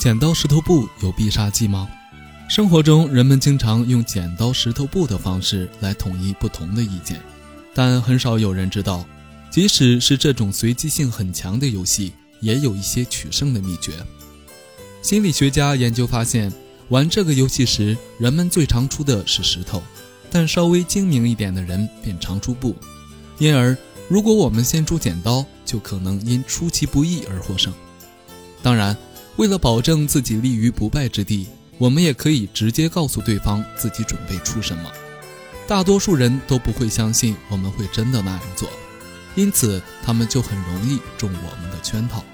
剪刀石头布有必杀技吗？生活中，人们经常用剪刀石头布的方式来统一不同的意见，但很少有人知道，即使是这种随机性很强的游戏，也有一些取胜的秘诀。心理学家研究发现，玩这个游戏时，人们最常出的是石头，但稍微精明一点的人便常出布。因而，如果我们先出剪刀，就可能因出其不意而获胜。当然，为了保证自己立于不败之地。我们也可以直接告诉对方自己准备出什么，大多数人都不会相信我们会真的那样做，因此他们就很容易中我们的圈套。